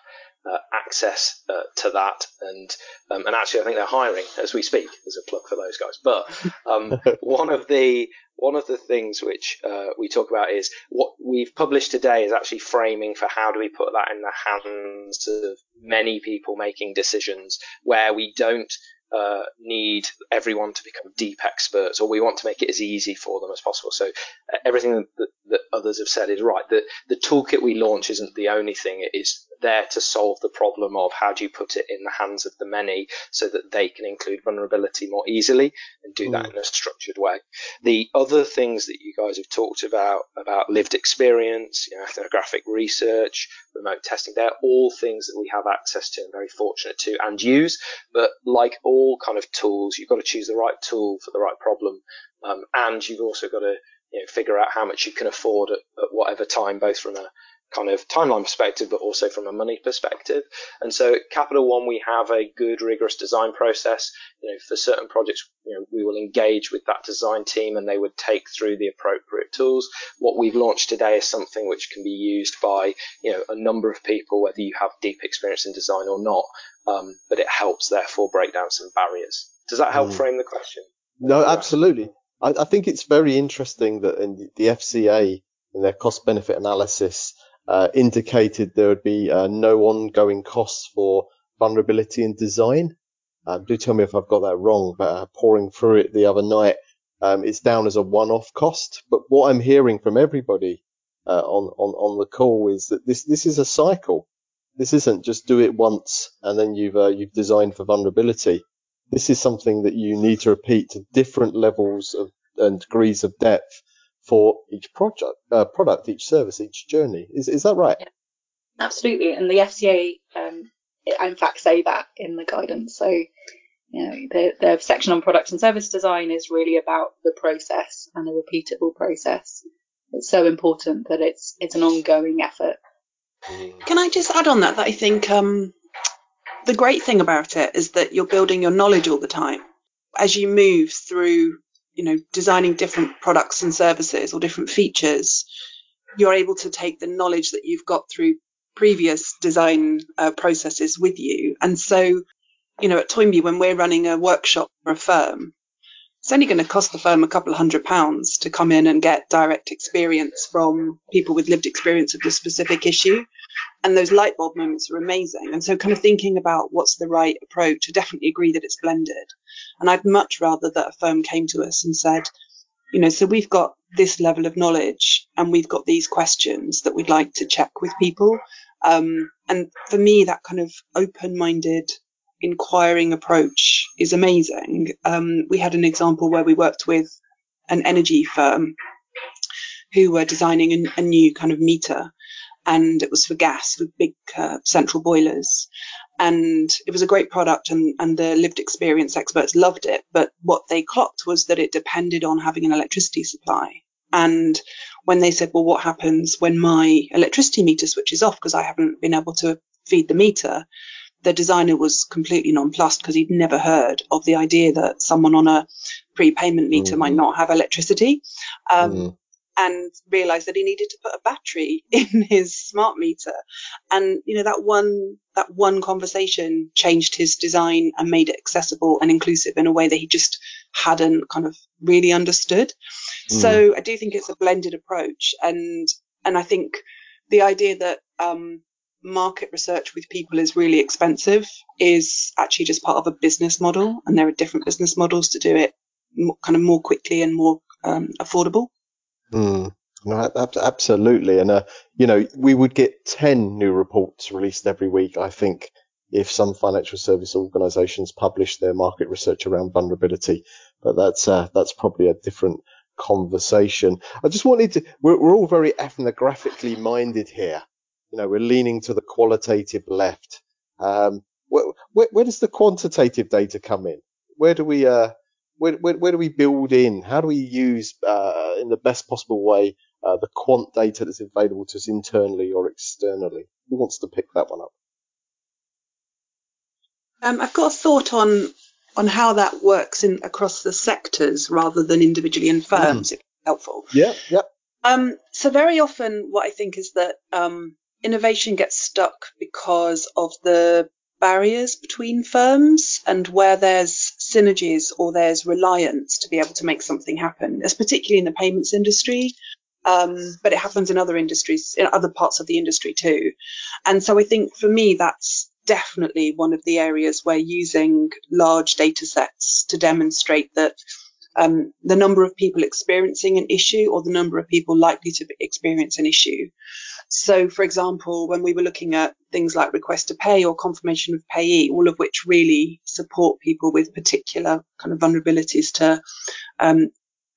uh, access uh, to that. And um, and actually, I think they're hiring as we speak. As a plug for those guys. But um, one of the one of the things which uh, we talk about is what we've published today is actually framing for how do we put that in the hands of many people making decisions where we don't uh, need everyone to become deep experts, or we want to make it as easy for them as possible. So uh, everything that, that, others have said is right. The, the toolkit we launch isn't the only thing. It is there to solve the problem of how do you put it in the hands of the many so that they can include vulnerability more easily and do mm. that in a structured way. The other things that you guys have talked about, about lived experience, you know, ethnographic research, remote testing, they're all things that we have access to and very fortunate to and use. But like all kind of tools, you've got to choose the right tool for the right problem. Um, and you've also got to you know, figure out how much you can afford at, at whatever time, both from a kind of timeline perspective, but also from a money perspective. And so at Capital One, we have a good, rigorous design process. You know, for certain projects, you know, we will engage with that design team and they would take through the appropriate tools. What we've launched today is something which can be used by, you know, a number of people, whether you have deep experience in design or not. Um, but it helps therefore break down some barriers. Does that help mm. frame the question? No, absolutely. I, I think it's very interesting that in the FCA in their cost benefit analysis, uh, indicated there would be uh, no ongoing costs for vulnerability and design. Um, do tell me if I've got that wrong, but uh, poring through it the other night, um, it's down as a one-off cost. But what I'm hearing from everybody uh, on, on on the call is that this this is a cycle. This isn't just do it once and then you've uh, you've designed for vulnerability. This is something that you need to repeat to different levels of and degrees of depth for each project, uh, product, each service, each journey. Is is that right? Yeah, absolutely. And the FCA, um, in fact, say that in the guidance. So, you know, the, the section on products and service design is really about the process and a repeatable process. It's so important that it's it's an ongoing effort. Can I just add on that that I think um, the great thing about it is that you're building your knowledge all the time as you move through you know, designing different products and services or different features, you're able to take the knowledge that you've got through previous design uh, processes with you. And so, you know, at Toynbee, when we're running a workshop for a firm, it's only going to cost the firm a couple of hundred pounds to come in and get direct experience from people with lived experience of the specific issue and those light bulb moments are amazing. And so kind of thinking about what's the right approach, I definitely agree that it's blended. And I'd much rather that a firm came to us and said, you know, so we've got this level of knowledge and we've got these questions that we'd like to check with people. Um, and for me, that kind of open-minded, inquiring approach is amazing. Um, we had an example where we worked with an energy firm who were designing a, new kind of meter and it was for gas with big uh, central boilers. And it was a great product and, and the lived experience experts loved it. But what they clocked was that it depended on having an electricity supply. And when they said, well, what happens when my electricity meter switches off because I haven't been able to feed the meter? The designer was completely nonplussed because he'd never heard of the idea that someone on a prepayment meter mm. might not have electricity. Um, mm. and realized that he needed to put a battery in his smart meter. And, you know, that one, that one conversation changed his design and made it accessible and inclusive in a way that he just hadn't kind of really understood. Mm. So I do think it's a blended approach. And, and I think the idea that, um, market research with people is really expensive is actually just part of a business model. And there are different business models to do it kind of more quickly and more um, affordable. Mm. No, absolutely. And, uh, you know, we would get 10 new reports released every week, I think, if some financial service organizations publish their market research around vulnerability. But that's, uh, that's probably a different conversation. I just wanted to, we're, we're all very ethnographically minded here. You know, we're leaning to the qualitative left. Um, where, where, where does the quantitative data come in? Where do we, uh, where, where, where, do we build in? How do we use uh, in the best possible way uh, the quant data that's available to us internally or externally? Who wants to pick that one up? Um, I've got a thought on on how that works in across the sectors rather than individually in firms. Mm. If helpful. Yeah, yeah. Um, so very often, what I think is that um, innovation gets stuck because of the barriers between firms and where there's synergies or there's reliance to be able to make something happen, as particularly in the payments industry. Um, but it happens in other industries, in other parts of the industry too. And so I think for me, that's definitely one of the areas where using large data sets to demonstrate that um, the number of people experiencing an issue or the number of people likely to experience an issue so, for example, when we were looking at things like request to pay or confirmation of payee, all of which really support people with particular kind of vulnerabilities to um,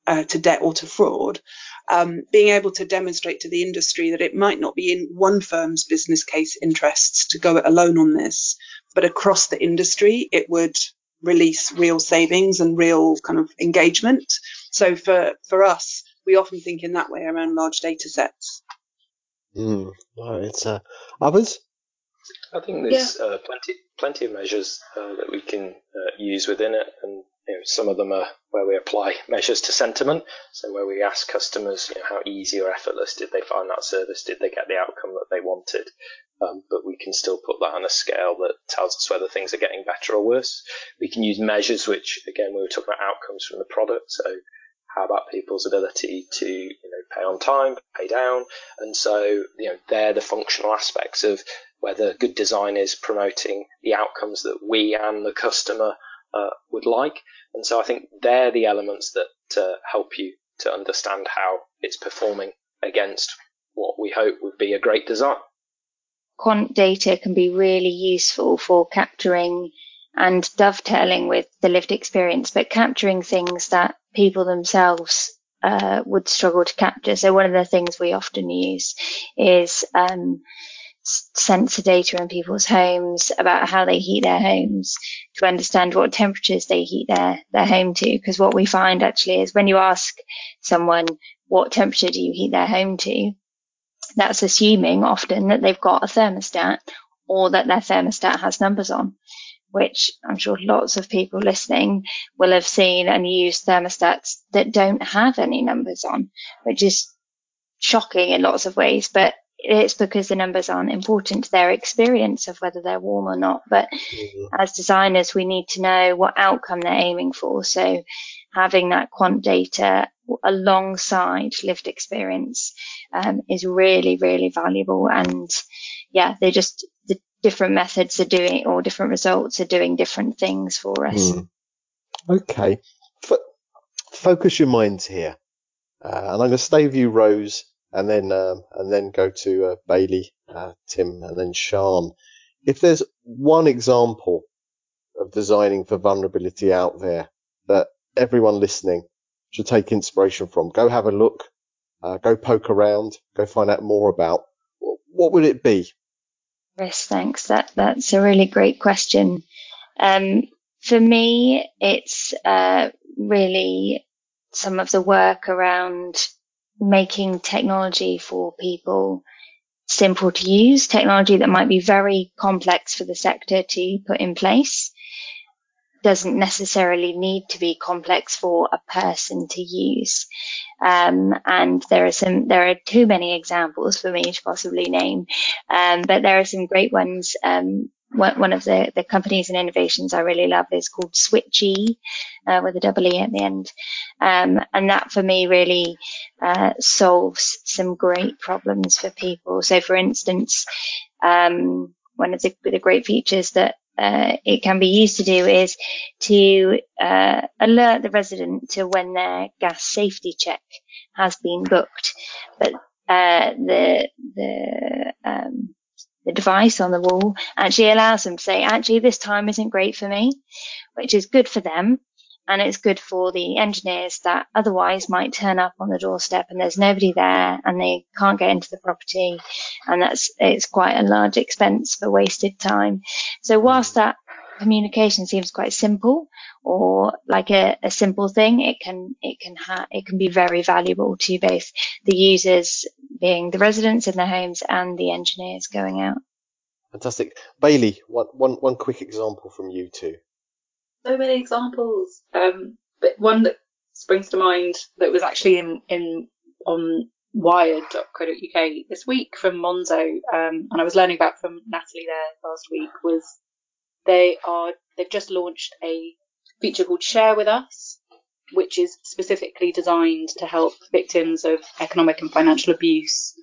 uh, to debt or to fraud, um, being able to demonstrate to the industry that it might not be in one firm's business case interests to go it alone on this, but across the industry, it would release real savings and real kind of engagement. So for, for us, we often think in that way around large data sets. Mm, it's uh, others. I think there's yeah. uh, plenty plenty of measures uh, that we can uh, use within it, and you know, some of them are where we apply measures to sentiment. So where we ask customers, you know, how easy or effortless did they find that service? Did they get the outcome that they wanted? Um, but we can still put that on a scale that tells us whether things are getting better or worse. We can use measures which, again, we were talking about outcomes from the product. So how about people's ability to you know pay on time, pay down, and so you know they're the functional aspects of whether good design is promoting the outcomes that we and the customer uh, would like. And so I think they're the elements that uh, help you to understand how it's performing against what we hope would be a great design. Quant data can be really useful for capturing and dovetailing with the lived experience, but capturing things that people themselves uh, would struggle to capture. So one of the things we often use is um, sensor data in people's homes about how they heat their homes to understand what temperatures they heat their, their home to. Because what we find actually is when you ask someone what temperature do you heat their home to, that's assuming often that they've got a thermostat or that their thermostat has numbers on which I'm sure lots of people listening will have seen and used thermostats that don't have any numbers on, which is shocking in lots of ways, but it's because the numbers aren't important to their experience of whether they're warm or not. But mm-hmm. as designers, we need to know what outcome they're aiming for. So having that quant data alongside lived experience um, is really, really valuable. And yeah, they just different methods are doing or different results are doing different things for us. Mm. Okay. F- focus your minds here. Uh, and I'm going to stay with you, Rose, and then, um, and then go to uh, Bailey, uh, Tim, and then Sian. If there's one example of designing for vulnerability out there that everyone listening should take inspiration from, go have a look, uh, go poke around, go find out more about, what would it be? Chris, thanks. That that's a really great question. Um, for me, it's uh, really some of the work around making technology for people simple to use, technology that might be very complex for the sector to put in place. Doesn't necessarily need to be complex for a person to use. Um, and there are some, there are too many examples for me to possibly name. Um, but there are some great ones. Um, one of the, the companies and innovations I really love is called Switchee, uh, with a double E at the end. Um, and that for me really, uh, solves some great problems for people. So for instance, um, one of the, the great features that uh, it can be used to do is to uh, alert the resident to when their gas safety check has been booked. But uh, the the um, the device on the wall actually allows them to say, actually, this time isn't great for me, which is good for them and it's good for the engineers that otherwise might turn up on the doorstep and there's nobody there and they can't get into the property and that's it's quite a large expense for wasted time. So whilst that communication seems quite simple or like a, a simple thing, it can it can ha- it can be very valuable to both the users being the residents in their homes and the engineers going out. Fantastic. Bailey, one, one, one quick example from you two so many examples. Um, but one that springs to mind that was actually in, in on wired.co.uk this week from Monzo, um, and I was learning about from Natalie there last week was they are they've just launched a feature called Share with Us, which is specifically designed to help victims of economic and financial abuse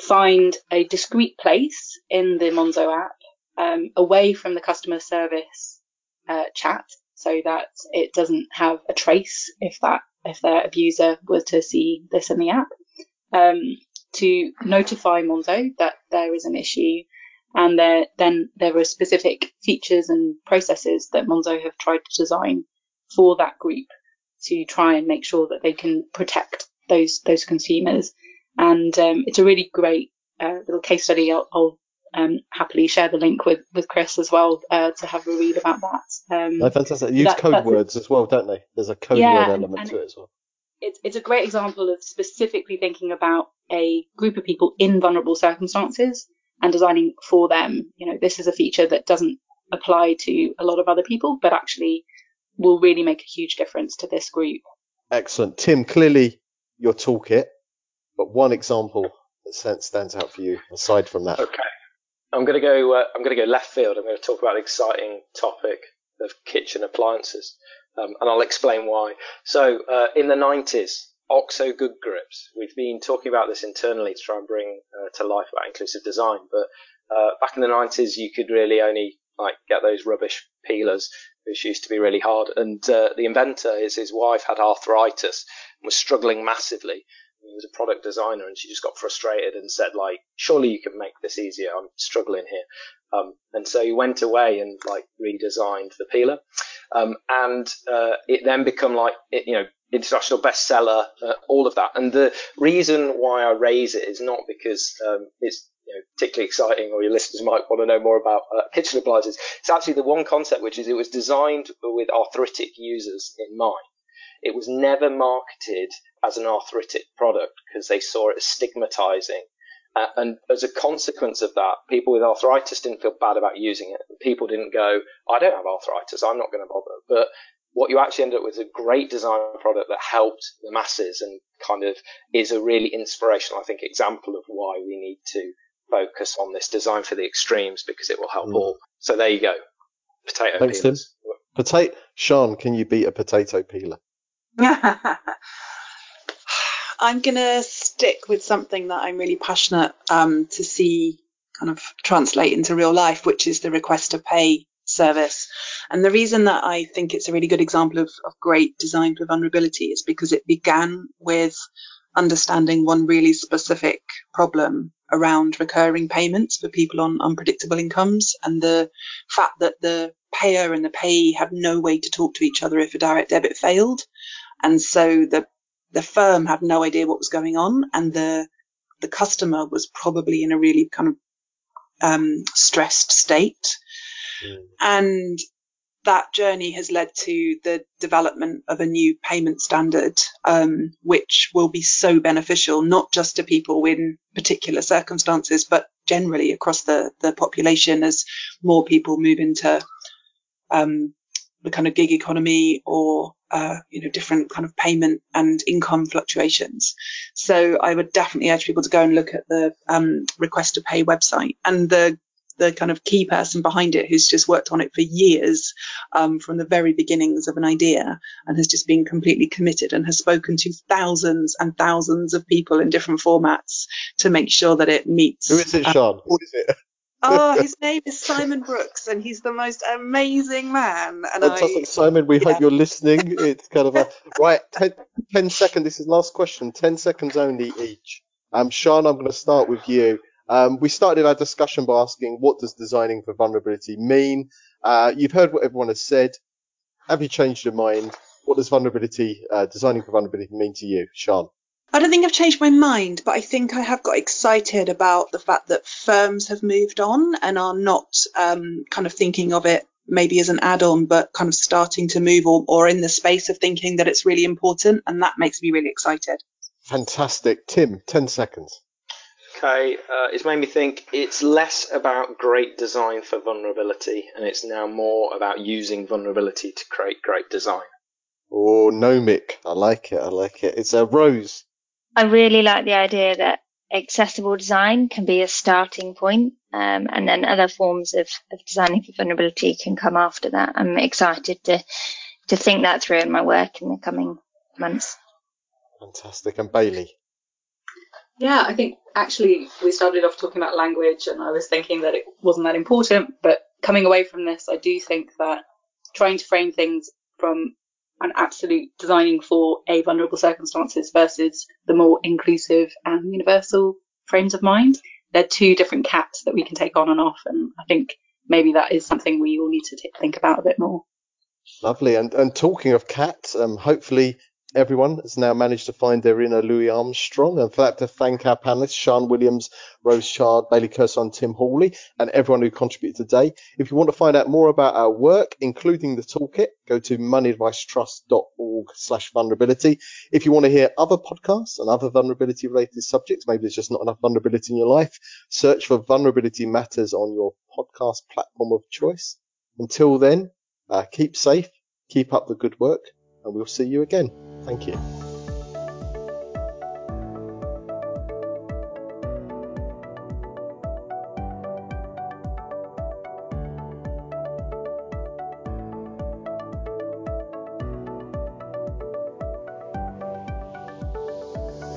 find a discreet place in the Monzo app um, away from the customer service uh, chat so that it doesn't have a trace if that if their abuser were to see this in the app. Um, to notify Monzo that there is an issue, and there, then there are specific features and processes that Monzo have tried to design for that group to try and make sure that they can protect those those consumers. And um, it's a really great uh, little case study. I'll, I'll um, happily share the link with, with Chris as well uh, to have a read about that. Um, no, fantastic. Use that, code words as well, don't they? There's a code yeah, word element to it as well. It's, it's a great example of specifically thinking about a group of people in vulnerable circumstances and designing for them. You know, this is a feature that doesn't apply to a lot of other people, but actually will really make a huge difference to this group. Excellent. Tim, clearly your toolkit, but one example that stands out for you aside from that. Okay. I'm going to go. Uh, I'm going to go left field. I'm going to talk about the exciting topic of kitchen appliances, um, and I'll explain why. So, uh, in the 90s, OXO good grips. We've been talking about this internally to try and bring uh, to life about inclusive design. But uh, back in the 90s, you could really only like get those rubbish peelers, which used to be really hard. And uh, the inventor, his his wife had arthritis and was struggling massively was a product designer and she just got frustrated and said like, surely you can make this easier. I'm struggling here. Um, and so he went away and like redesigned the peeler. Um, and, uh, it then become like, it, you know, international bestseller, uh, all of that. And the reason why I raise it is not because, um, it's, you know, particularly exciting or your listeners might want to know more about uh, kitchen appliances. It's actually the one concept which is it was designed with arthritic users in mind. It was never marketed as an arthritic product because they saw it as stigmatizing. Uh, and as a consequence of that, people with arthritis didn't feel bad about using it. People didn't go, I don't have arthritis, I'm not going to bother. But what you actually end up with is a great design product that helped the masses and kind of is a really inspirational, I think, example of why we need to focus on this design for the extremes because it will help mm. all. So there you go. Potato Thanks, peelers. Tim. Potato, Sian, can you beat a potato peeler? I'm going to stick with something that I'm really passionate um, to see kind of translate into real life, which is the request to pay service. And the reason that I think it's a really good example of, of great design for vulnerability is because it began with understanding one really specific problem around recurring payments for people on unpredictable incomes and the fact that the payer and the payee have no way to talk to each other if a direct debit failed. And so the the firm had no idea what was going on, and the the customer was probably in a really kind of um, stressed state. Mm. And that journey has led to the development of a new payment standard, um, which will be so beneficial, not just to people in particular circumstances, but generally across the, the population as more people move into um, the kind of gig economy or uh, you know different kind of payment and income fluctuations. So I would definitely urge people to go and look at the um, request to pay website and the the kind of key person behind it who's just worked on it for years um, from the very beginnings of an idea and has just been completely committed and has spoken to thousands and thousands of people in different formats to make sure that it meets. Who is it, Sian? Who is it? Oh, his name is Simon Brooks, and he's the most amazing man. And Fantastic, I, Simon. We yeah. hope you're listening. It's kind of a right. Ten, seconds. This is last question. Ten seconds only each. Um, Sian, I'm going to start with you. Um, we started our discussion by asking, what does designing for vulnerability mean? Uh, you've heard what everyone has said. Have you changed your mind? What does vulnerability, uh, designing for vulnerability mean to you, Sian? I don't think I've changed my mind, but I think I have got excited about the fact that firms have moved on and are not um, kind of thinking of it maybe as an add-on, but kind of starting to move or, or in the space of thinking that it's really important, and that makes me really excited. Fantastic. Tim, 10 seconds. Okay, uh, it's made me think it's less about great design for vulnerability and it's now more about using vulnerability to create great design. Oh, Nomic. I like it. I like it. It's a rose. I really like the idea that accessible design can be a starting point, um, and then other forms of, of designing for vulnerability can come after that. I'm excited to to think that through in my work in the coming months. Fantastic. And Bailey. Yeah, I think actually we started off talking about language, and I was thinking that it wasn't that important. But coming away from this, I do think that trying to frame things from an absolute designing for a vulnerable circumstances versus the more inclusive and universal frames of mind, they're two different caps that we can take on and off. And I think maybe that is something we all need to t- think about a bit more. Lovely. And and talking of cats, um, hopefully everyone has now managed to find their inner Louis Armstrong. And for that, to thank our panelists, Sian Williams, Rose Chard, Bailey Kursar, Tim Hawley, and everyone who contributed today. If you want to find out more about our work, including the toolkit, go to moneyadvicetrust.org slash vulnerability. If you want to hear other podcasts and other vulnerability related subjects, maybe there's just not enough vulnerability in your life, search for Vulnerability Matters on your podcast platform of choice. Until then, uh, keep safe, keep up the good work, and we'll see you again. Thank you.